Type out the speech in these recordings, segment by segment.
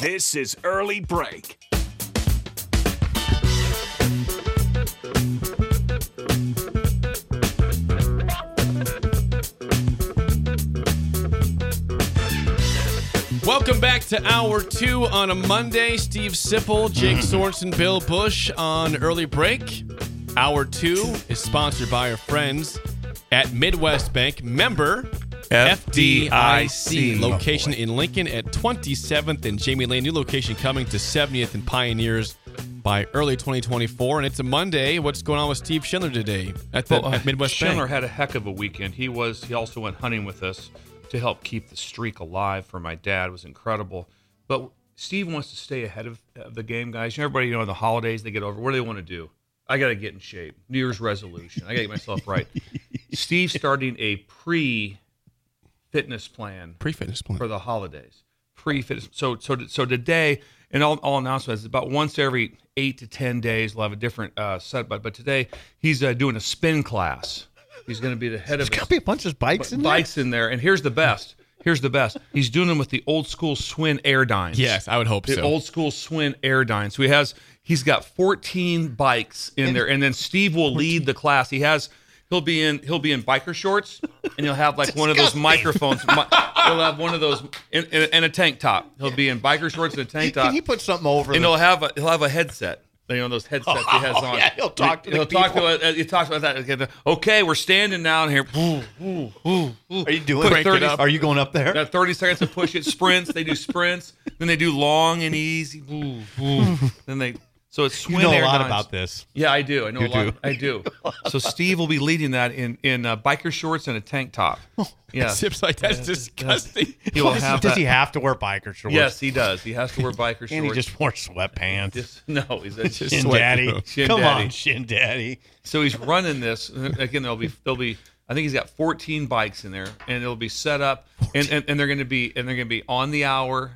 This is Early Break. Welcome back to hour two on a Monday. Steve Sipple, Jake Sorensen, Bill Busch on early break. Hour two is sponsored by our friends at Midwest Bank. Member FDIC. FDIC. Location in Lincoln at 27th and Jamie Lane. New location coming to 70th and Pioneers by early 2024. And it's a Monday. What's going on with Steve Schindler today at, the, Well, uh, at Midwest Schindler Bank? had a heck of a weekend. He was. He also went hunting with us to help keep the streak alive for my dad. It was incredible. But Steve wants to stay ahead of, of the game, guys. You know, everybody, you know, the holidays they get over. What do they want to do? I got to get in shape. New Year's resolution. I got to get myself right. Steve's starting a pre-fitness plan Pre-fitness plan. for the holidays. Pre-fitness. So so so today, and all, all announcements about once every eight to ten days we'll have a different uh, set. But but today he's uh, doing a spin class. He's going to be the head of There's got to be a bunch of bikes in there. bikes in there. And here's the best. Here's the best. He's doing them with the old school Schwinn Airdynes. Yes, I would hope so. The so. old school Schwinn Airdyne. So he has he's got 14 bikes in there, and then Steve will lead the class. He has he'll be in he'll be in biker shorts, and he'll have like one of those microphones. Mi- he'll have one of those and, and, and a tank top. He'll be in biker shorts and a tank top, Can he put something over? and the- he'll have a he'll have a headset. You know those headsets he has Oh, on. yeah, he'll talk to the He'll talk people. to it. He talks about that. Okay, Okay, we're standing down here. Ooh, ooh. Are you doing? Put 30 Are you going up there? Got 30 seconds to push it. Sprints. They do sprints. Then they do long and easy. Ooh, ooh. Then they. So it's You know a lot dives. about this. Yeah, I do. I know You a lot. do. I do. So Steve will be leading that in in uh, biker shorts and a tank top. Yeah. Sips like that's disgusting. He will have Does that. he have to wear biker shorts? Yes, he does. He has to wear biker shorts. And he just wore sweatpants. Just- no. He's a, Shin Daddy. Shin Come Daddy. on, Shin Daddy. So he's running this again. There'll be there'll be I think he's got 14 bikes in there, and it'll be set up, and, and, and they're going to be and they're going to be on the hour,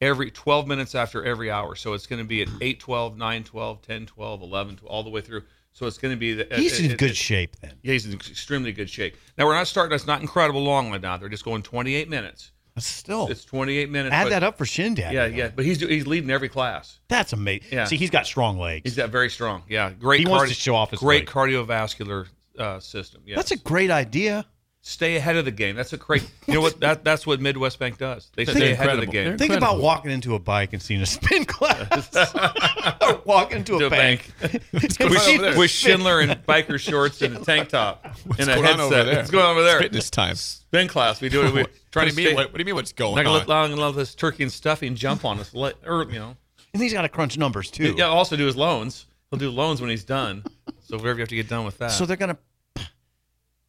every 12 minutes after every hour. So it's going to be at 8, 12, 9, 12, 10, 12, 11, 12, all the way through. So it's going to be the, He's it- in it- good it- shape then. Yeah, he's in extremely good shape. Now we're not starting. It's not incredible long right now. They're just going 28 minutes. Still, It's 28 minutes. add but- that up for Shin Daddy. Yeah, yeah. But he's he's leading every class. That's amazing. Yeah. See, he's got strong legs. He's got very strong. Yeah, great. He wants to show off his great leg. cardiovascular uh, system. Yes. That's a great idea. Stay ahead of the game. That's a great. You know what? That that's what Midwest Bank does. They They're stay ahead of the game. Think about walking into a bike and seeing a spin class, or walking into a, To a bank. going with, on with Schindler in biker shorts and a tank top and a going on over headset. there? What's going on over there? Fitness time. Spin class. We do it. We What trying do to you mean? What, what do you mean? What's going not on? let, not gonna let this turkey and stuffing jump on us. Let, or you know, And he's got to crunch numbers too. yeah. Also do his loans. He'll do loans when he's done. So whatever you have to get done with that. So they're gonna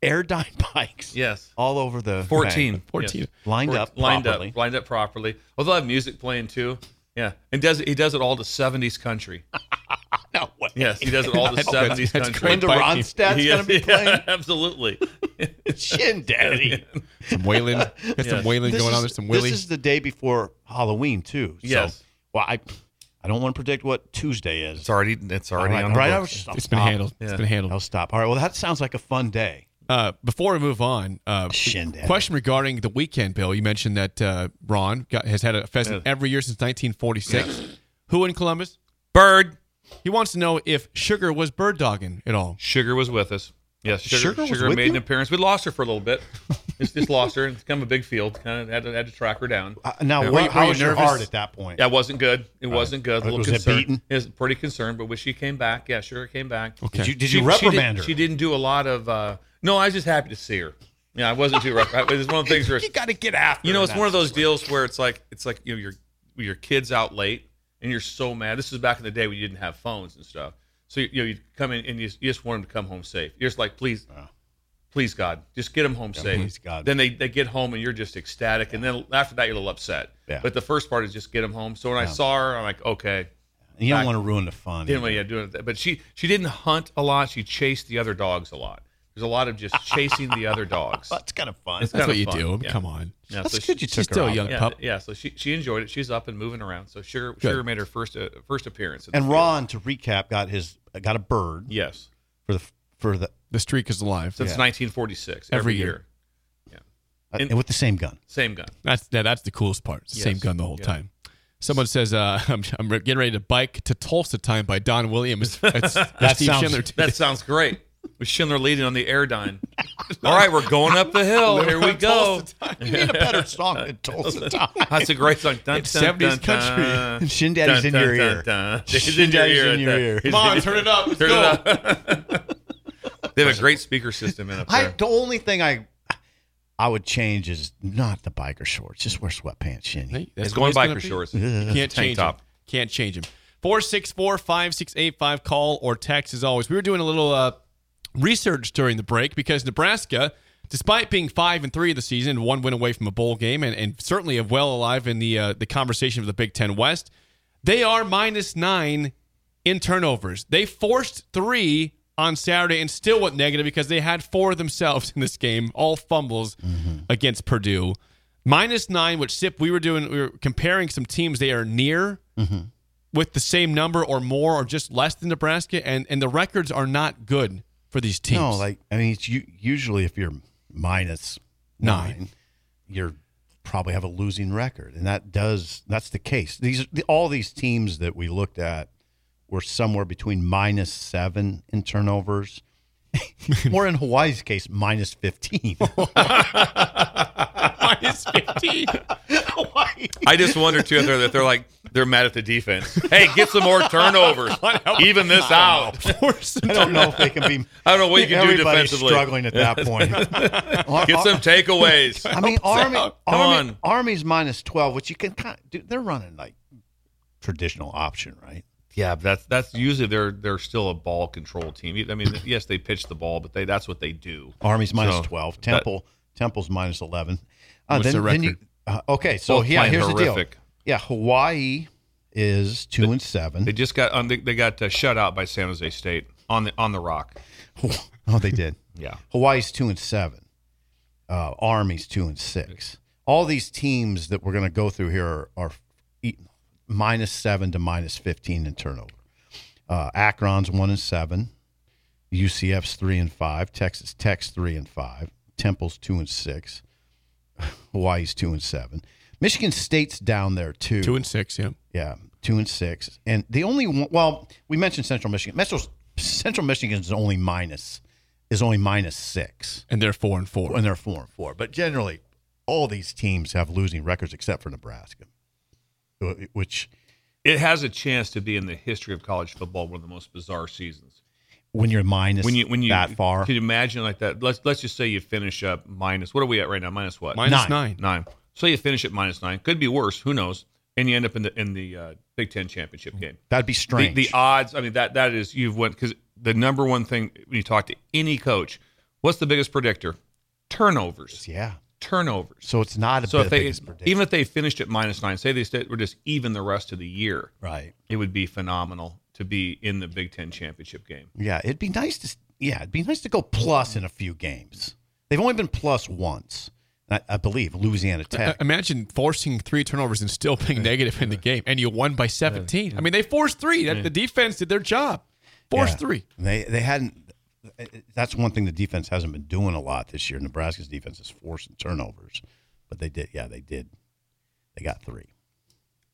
airdyne bikes. yes. all over the 14. bank. 14. Yes. lined Four- up lined properly. up, lined up properly. Well, they'll have music playing too. Yeah, and does he does it all to '70s country? No way. Yes, he does it all to '70s that's country. great. Linda biking. Ronstadt's Yes, gonna be yeah, playing. absolutely. Shin Daddy. Some wailing. Got some Yes. wailing This going on. There's some willy. This is the day before Halloween too. So, Yes. Well, I, I don't want to predict what Tuesday is. It's already it's already All right, on the all right, I books. just, it's been Stop. handled. It's been handled. I'll stop. All right. Well, that sounds like a fun day. Uh, before we move on, uh, question regarding the weekend, Bill. You mentioned that uh, Ron got, has had a pheasant every year since 1946. Who in Columbus? Bird. He wants to know if Sugar was bird dogging at all. Sugar was with us. Yes, Sugar, Sugar Sugar with made you? an appearance. We lost her for a little bit. just, just lost her. It's kind of a big field. Kind of had to, had to track her down. Uh, now, Were what, how was your nervous? heart at that point? Yeah, it wasn't good. It wasn't good. A little Was it concerned. beaten? It was pretty concerned, but when she came back, yeah, Sugar came back. Okay. Did you, did She- you reprimand she did, her? She didn't do a lot of. Uh, no, I was just happy to see her. Yeah, I wasn't too rough. It's one of the things where You got to get after. You know, it's one of those deals where it's like it's like you know your your kid's out late and you're so mad. This is back in the day when you didn't have phones and stuff. So you, you know you come in and you, you just want them to come home safe. You're just like, please, please God, just get them home safe. please, God. Then they, they get home and you're just ecstatic, and then after that you're a little upset. Yeah. But the first part is just get them home. So when I saw her, I'm like, okay. And you don't back- want to ruin the fun. Didn't either. want to do it, but she she didn't hunt a lot. She chased the other dogs a lot. There's a lot of just chasing the other dogs. That's kind of fun. It's That's what you fun. do. Yeah. Come on. Yeah, That's so good. she- You took she's her still a young yeah, pup. yeah. So she she enjoyed it. She's up and moving around. So Sugar Sugar made her first uh, first appearance. at the And field. Ron, to recap, got his got a bird yes, for the for the The streak is alive. since 1946, every, Every year. year. uh, And- with the same gun. same gun. That's that, that's the coolest part. It's the same gun the whole Yeah. time. Someone says, uh, I'm, I'm getting ready to bike to Tulsa Time by Don Williams. That's, That sounds- That sounds great. With Schindler leading on the Airdyne. All right, we're going up the hill. Here we go. You need a better song than Tulsa Time. That's a great song. Dun, It's dun, 70s dun, country. dun. Shin Daddy's in your dun, ear. dun, dun. Shin He's in your Daddy's ear in your ear. Come on, turn it up. Let's Turn go. it up. they have a great speaker system in up I, there. the only thing I I would change is not the biker shorts. Just wear sweatpants, Shinny. Hey, that's It's going biker shorts. You can't Tank change top. him. Can't change him. 464 5685. Call or text as always. We were doing a little uh, research during the break because Nebraska, despite being 5 and 3 of the season, one win away from a bowl game, and, and certainly of well alive in the, uh, the conversation of the Big Ten West, they are minus nine in turnovers. They forced three on Saturday and still went negative because they had four themselves in this game, all fumbles against Purdue. Minus nine, which Sip, we were doing, we were comparing some teams they are near with the same number or more or just less than Nebraska, and, and the records are not good for these teams. No, like I mean, it's u- usually if you're minus nine, Nine. you're probably have a losing record, and that does that's the case. These the, all these teams that we looked at were somewhere between minus seven in turnovers, or in Hawaii's case, minus fifteen. minus 15. I just wonder too if they're, if they're like they're mad at the defense. Hey, get some more turnovers. Even this out. Force them I don't know if they can be. I don't know what you can do Everybody's defensively. struggling at that point. Get some takeaways. I mean, Army, Come Army on. Army's minus twelve, which you can kind of do. They're running like traditional option, right? Yeah, but that's that's usually they're they're still a ball control team. I mean, yes, they pitch the ball, but they that's what they do. Army's minus So, twelve. that- Temple Temple's minus eleven. Uh, What's then, the then you, record? uh, okay, so Both yeah, playing here's the deal. horrific. Yeah, Hawaii is two and seven. They just got um, they, they got uh, shut out by San Jose State on the on the rock. oh, they did. Yeah, Hawaii's two and seven. Uh, Army's two and six. All these teams that we're going to go through here are, are minus seven to minus fifteen in turnover. Uh, Akron's one and seven. UCF's three and five. Texas Tech's three and five. Temple's two and six. Hawaii's two and seven. Michigan State's down there too. Two and six, yeah. Yeah, two and six. And the only one, well, we mentioned Central Michigan. Metro, Central Michigan is only minus is only minus six, And they're four and four. and they're four and four. But generally, all these teams have losing records except for Nebraska, uh, which it has a chance to be in the history of college football one of the most bizarre seasons. when you're minus When you when you that far, can you imagine like that? Let's let's just say you finish up minus. What are we at right now? Minus what? Minus Nine. nine. nine. So you finish at minus nine. Could be worse. Who knows? And you end up in the in the uh, Big Ten championship game. that'd be The, strange. the odds. I mean that that is you've went because the number one thing when you talk to any coach, what's the biggest predictor? Turnovers. yeah. Turnovers. So it's not a So if they even if they finished at minus nine, say they stayed, were just even the rest of the year, right. it would be phenomenal to be in the Big Ten championship game. Yeah, it'd be nice to. Yeah, it'd be nice to go plus in a few games. They've only been plus once, I, I believe. Louisiana Tech. imagine forcing three turnovers and still being negative in the game, and you won by 17. I mean, they forced three. That, the defense did their job. Forced Yeah. three. They they hadn't. That's one thing the defense hasn't been doing a lot this year. Nebraska's defense is forcing turnovers, but they did. Yeah, they did. They got three.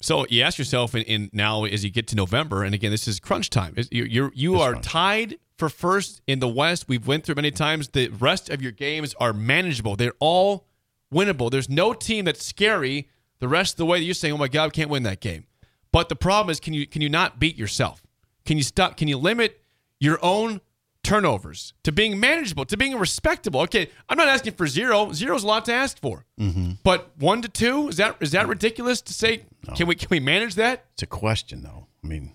So you ask yourself, in, in now as you get to November, and again, this is crunch time. Is- You you're, you It's are crunch. tied for first in the West. We've went through many times. The rest of your games are manageable. They're all winnable. There's no team that's scary the rest of the way that you're saying, "Oh my God, we can't win that game." But the problem is, can you can you not beat yourself? Can you stop? Can you limit your own turnovers to being manageable, to being respectable? Okay, I'm not asking for zero. Zero's a lot to ask for. Mm-hmm. But one to two is that is that ridiculous to say? Can we can we manage that? It's a question, though. I mean,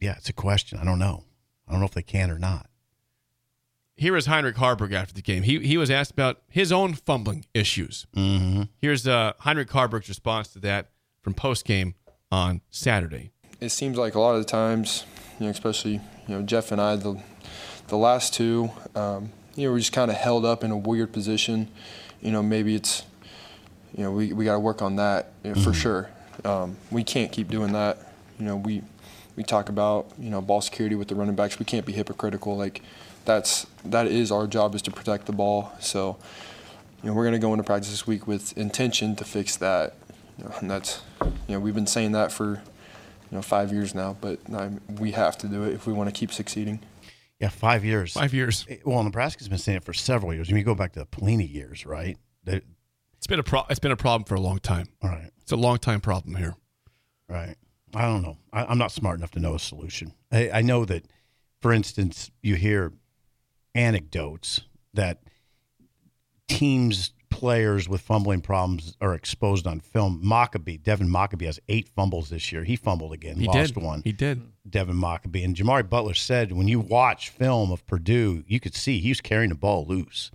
Just yeah, it's a question. I don't know. I don't know if they can or not. Here is Heinrich Haarberg after the game. He he was asked about his own fumbling issues. Mm-hmm. Here's uh, Heinrich Haarberg's response to that from post game on Saturday. It seems like a lot of the times, you know, especially you know Jeff and I, the the last two, um, you know, we're just kind of held up in a weird position. You know, maybe it's, you know, we, we got to work on that you know, for sure. Um, we can't keep doing that. You know, we we talk about you know ball security with the running backs. We can't be hypocritical. Like that's that is our job is to protect the ball. So, you know, we're gonna go into practice this week with intention to fix that. You know, and that's you know we've been saying that for you know five years now, but we have to do it if we want to keep succeeding. Yeah, five years. Five years. Eh, Well, Nebraska's been saying it for several years. I mean, you go back to the Pelini years, right? They, It's been a pro- it's been a problem for a long time. all right, It's a long time problem here. right. I don't know. I, I'm not smart enough to know a solution. I, I know that, for instance, you hear anecdotes that teams, players with fumbling problems are exposed on film. Mockobee, Devin Mockobee has eight fumbles this year. He fumbled again, He lost did one. He did. Devin Mockobee. And Jimari Butler said when you watch film of Purdue, you could see he was carrying the ball loose,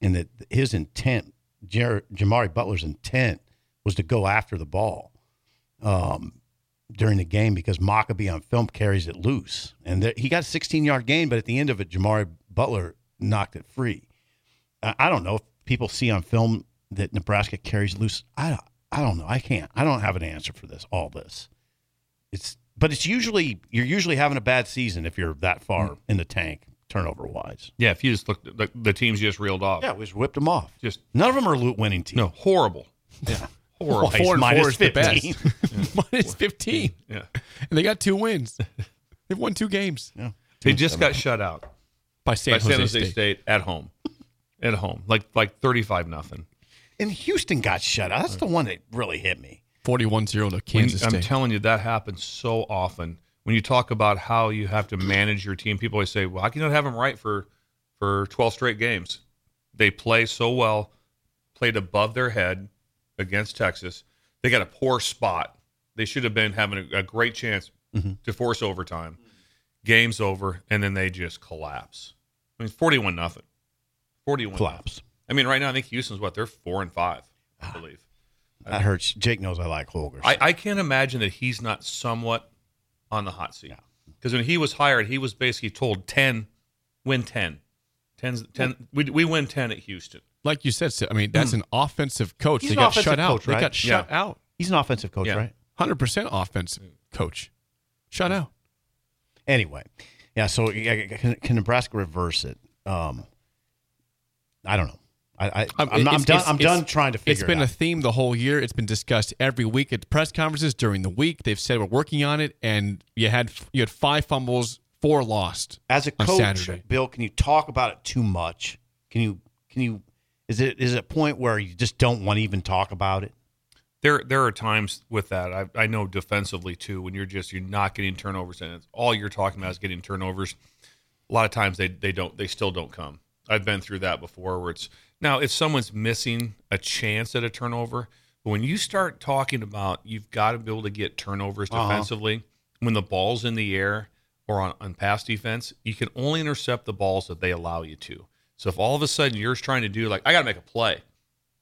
and that his intent, Jer- Jimari Butler's intent, was to go after the ball um, during the game because Mockobee on film carries it loose, and there, he got a 16 yard gain, but at the end of it, Jimari Butler knocked it free. I, I don't know if people see on film that Nebraska carries loose. I don't, I don't know. I can't. I don't have an answer for this. All this. It's but it's usually you're usually having a bad season if you're that far mm. in the tank turnover wise. Yeah, if you just look the, the teams you just reeled off. Yeah, we just whipped them off. Just None of them are loot winning teams. no, horrible. Yeah. Horrible. Well, Four and minus four is the 15. best. Minus fifteen, yeah. and they got two wins. They've won two games Yeah. They just got shut out by San, by Jose, San Jose State. State. at home. At home. Like like 35 nothing. And Houston got shut out. That's the one that really hit me. 41-0 to When- Kansas I'm State. telling you, that happens so often. When you talk about how you have to manage your team, people always say, "Well, how can you not have them right for for 12 straight games?" They play so well, played above their head against Texas. They got a poor spot. They should have been having a, a great chance mm-hmm. to force overtime. Game's over, and then they just collapse. I mean, 41 nothing. 41 Collapse. I mean, right now I think Houston's what they're four and five, I believe. Ah, that hurts. Jake knows I like Holger. I, I can't imagine that he's not somewhat on the hot seat. Because when he was hired, he was basically told 10, win 10. 10, 10 we, we win 10 at Houston. Like you said, I mean that's an offensive coach. He's they an got offensive shut out. coach, They right? got shut Yeah. out. He's an offensive coach, Yeah. right? Hundred percent offensive coach. Shut out. Anyway, yeah. So can, can Nebraska reverse it? Um, I don't know. I, I I'm, not, I'm done. it's- I'm done trying to figure. It's been it a theme the whole year. It's been discussed every week at press conferences during the week. They've said we're working on it, and you had you had five fumbles, four lost. As a coach. Bill, can you talk about it too much? Can you? Can you? Is it is it a point where you just don't want to even talk about it? There there are times with that. I, I know defensively too, when you're just you're not getting turnovers and it's all you're talking about is getting turnovers. A lot of times they, they don't they still don't come. I've been through that before where it's now if someone's missing a chance at a turnover, but when you start talking about you've got to be able to get turnovers Uh-huh. defensively when the ball's in the air or on, on pass defense, you can only intercept the balls that they allow you to. So if all of a sudden you're trying to do like I got to make a play,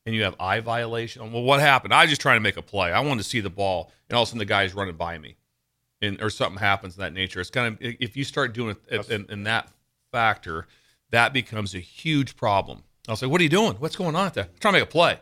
and you have eye violation. Well, what happened? I was just trying to make a play. I wanted to see the ball, and all of a sudden the guy's running by me, and or something happens of that nature. It's kind of if you start doing it in, in that factor, that becomes a huge problem. I'll say, "What are you doing? What's going on there? I'm trying to make a play.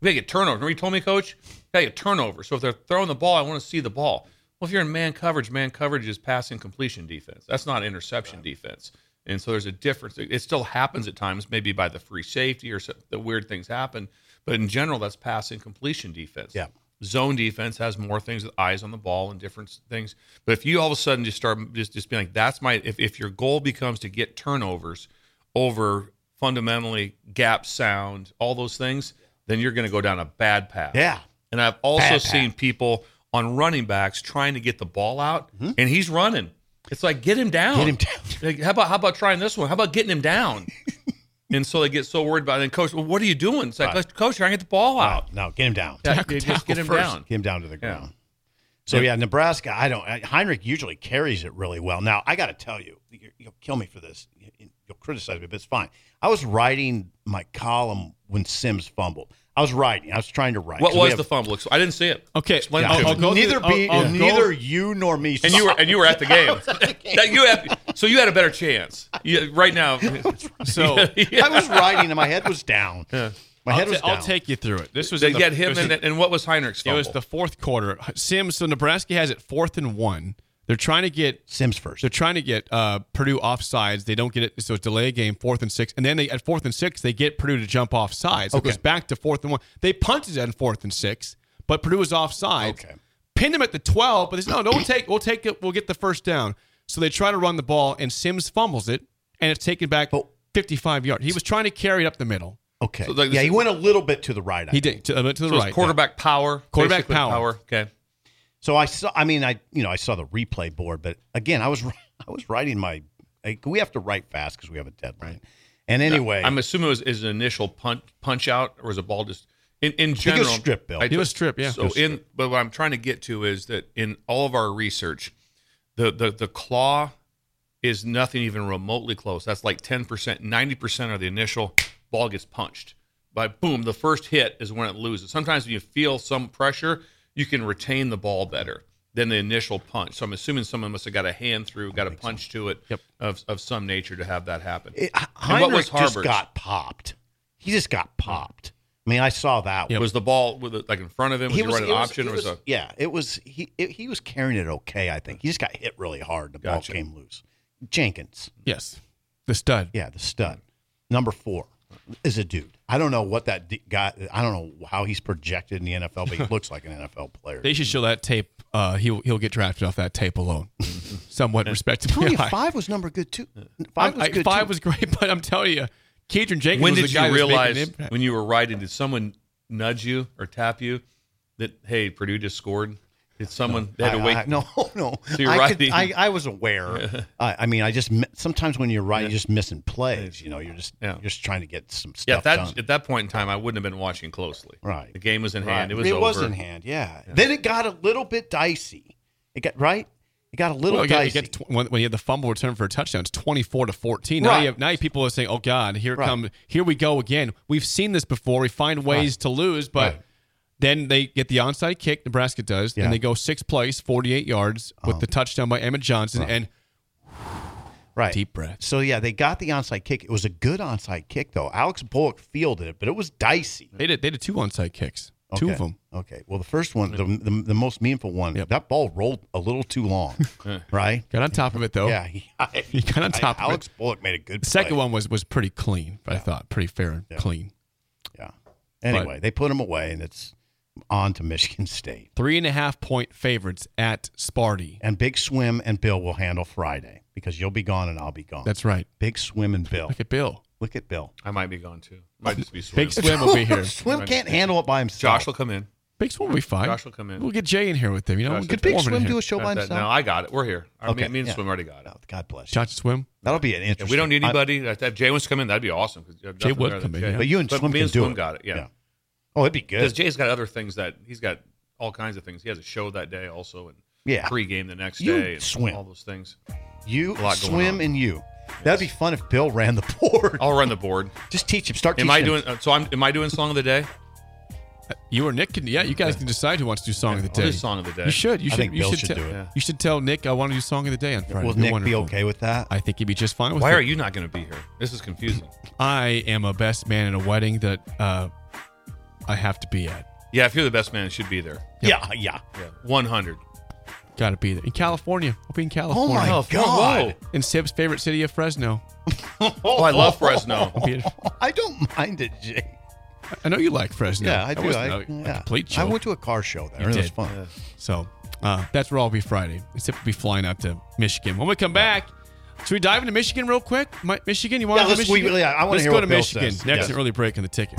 We gotta get turnover. Remember you told me, Coach? Got to get turnover. So if they're throwing the ball, I want to see the ball. Well, if you're in man coverage, man coverage is passing completion defense. That's not interception defense. And so there's a difference. It still happens at times, maybe by the free safety or so, the weird things happen. But in general, that's passing completion defense. Yeah. Zone defense has more things with eyes on the ball and different things. But if you all of a sudden just start just, just being like, that's my, if, if your goal becomes to get turnovers over fundamentally gap sound, all those things, then you're going to go down a bad path. Yeah. And I've also Bad path. seen people on running backs trying to get the ball out, mm-hmm. and he's running. It's like get him down. Get him down. Like, how about how about trying this one? How about getting him down? and so they get so worried about it. And coach, well, what are you doing? It's like, Right. coach, trying to get the ball out. No, get him down. Yeah, Tackle- just get him first. down. Get him down to the Yeah. ground. So yeah, Nebraska. I don't. Heinrich usually carries it really well. Now I got to tell you, you- you'll kill me for this. You'll criticize me, but it's fine. I was writing my column when Sims fumbled. I was writing. I was trying to write. What was have- the fumble? I didn't see it. Okay, Explain I'll- I'll go neither the- be I'll- I'll go- neither you nor me. and you were and you were at the game. That- you had so you had a better chance. You, right now, So I was writing and my head was down. My I'll, head ta- was down. I'll take you through it. This was they in the- get it him. was And, in- and what was Heinrich's fumble? It was the fourth quarter. Sims. So Nebraska has it fourth and one. They're trying to get Sims first. they're trying to get uh, Purdue off sides. They don't get it, so it's delay a game, fourth and six. And then they at fourth and six, they get Purdue to jump off sides. So Okay. It goes back to fourth and one. They punted it on fourth and six, but Purdue was off sides. Okay. Pinned him at the twelve, but they said, no, no, we'll take we'll take it, we'll get the first down. So they try to run the ball, and Sims fumbles it, and it's taken back But- fifty five yards. He was trying to carry it up the middle. okay. So, like, yeah, he went a little bit to the right. I He think. did to, uh, to the so it's right. quarterback power. Quarterback basically power. Okay. So I saw. I mean, I you know I saw the replay board, but again, I was I was writing my. I, we have to write fast because we have a deadline. And anyway, I'm assuming it was an initial punch punch out, or was a ball just in in he was general? strip, Bill. I He was strip, yeah. So He was in, but what I'm trying to get to is that in all of our research, the the the claw is nothing even remotely close. That's like 10 percent, 90 percent of the initial ball gets punched. By boom, the first hit is when it loses. Sometimes when you feel some pressure, you can retain the ball better than the initial punch. So I'm assuming someone must have got a hand through, got a punch to it Yep. of, of some nature to have that happen. It, and what was Heinrich just got popped. He just got popped. I mean, I saw that. Yep. Was the ball with it, like in front of him? Was he, running it an was- option it or was, was- a yeah, it was he. It, he was carrying it okay. I think he just got hit really hard. The Gotcha. ball came loose. Jenkins, Yes, the stud. yeah, the stud, number four, is a dude. I don't know what that d- guy. I don't know how he's projected in the NFL, but he looks like an NFL player. They should show that tape. Uh, he'll he'll get drafted off that tape alone. Somewhat respectably Tony, high. five was number good too. Five was I- good. five too. was great, but I'm telling you, Kydran Jenkins when was did the guy you that was making realize when you were writing? Did someone nudge you or tap you that hey Purdue just scored? Did someone they had to I- wait? I- no, no. you're I, writing- I, I was aware. I, I mean, I just sometimes when you're writing, you're just missing plays. You know, you're just Yeah. you're just trying to get some yeah, stuff at done. that at that point in time, I wouldn't have been watching closely. Right. the game was in hand. Right. It was over. in hand. Yeah. Then it got a little bit dicey. It got right. It got a little Well, you get- you dicey. get tw- when, when you had the fumble return for a touchdown, it's 24 to 14. Now Right. you have, now people are saying, "Oh God, here Right. come here we go again." We've seen this before. We find ways to lose, but Right. Then they get the onside kick. Nebraska does, Yeah. And they go six place, 48 yards with the oh. touchdown by Emmett Johnson and right. deep breath. So yeah, they got the onside kick. It was a good onside kick though. Alex Bullock fielded it, but it was dicey. They did they did two onside kicks, two of them. Okay. Well, the first one, the, the, the most meaningful one, that ball rolled a little too long, right? Got on top of it though. Yeah. He, He got on top of it. Alex Bullock made a good. The second one was was pretty clean. I thought pretty fair and clean. Yeah. Anyway, they put him away, and it's on to Michigan State. Three and a half point favorites at Sparty. And Big Swim and Bill will handle Friday because you'll be gone and I'll be gone. That's right. Big Swim and Bill. Look at Bill. Look at Bill. I might be gone too. Might just be swim. Big Swim will be here. Swim can't handle it by himself. Josh will come in. Big Swim will be fine. Josh will come in. We'll get Jay in here with him. You know, Josh we'll Could Big Swim do a show by himself? No, I got it. We're here. I Okay, mean, me and yeah. Swim already got it. Oh, God bless you. Josh Swim. That'll be an interesting. If we don't need I- anybody, if if Jay wants to come in, that'd be awesome. 'cause you Jay nothing would come in, yeah. but you and But Swim me can and do Swim it. got it. Yeah. Oh, it'd be good. Because. Jay's got other things that he's got all kinds of things. He has a show that day also, and Yeah. pregame the next You day, and swim. all those things. You a lot swim and you. That'd be fun if Bill ran the board. I'll run the board. Just teach him. Start Am teaching I doing? Uh, so I'm. Am I doing song of the day? You or Nick can. Yeah, you guys can decide who wants to do song of the I'll day. do song of the day. You should. You I should. think you Bill should, should tell- do it. Yeah. You should tell Nick I want to do song of the day on Friday. Will It'd be Nick be okay with that? I think he'd be just fine with Why it. are you not going to be here? This is confusing. I am a best man in a wedding that uh, I have to be at. Yeah, if you're the best man, it should be there. yeah, yeah. Yeah, 100. Got to be there in California. I'll be in California. Oh my Oh, God! In Sib's favorite city of Fresno. Oh, I love Fresno. I'll be- I don't mind it, Jay. I know you like Fresno. Yeah, I That do. wasn't I, a- a yeah. complete I joke. went to a car show there. You and It was did. fun. So uh, that's where I'll be Friday. Except we'll be flying out to Michigan. When we come back, should we dive into Michigan real quick? Mi- Michigan, you want Yeah, to go let's- to we- Michigan? yeah, I wanna Let's hear go what to Bill Michigan. says. Next Yes. early break on the ticket.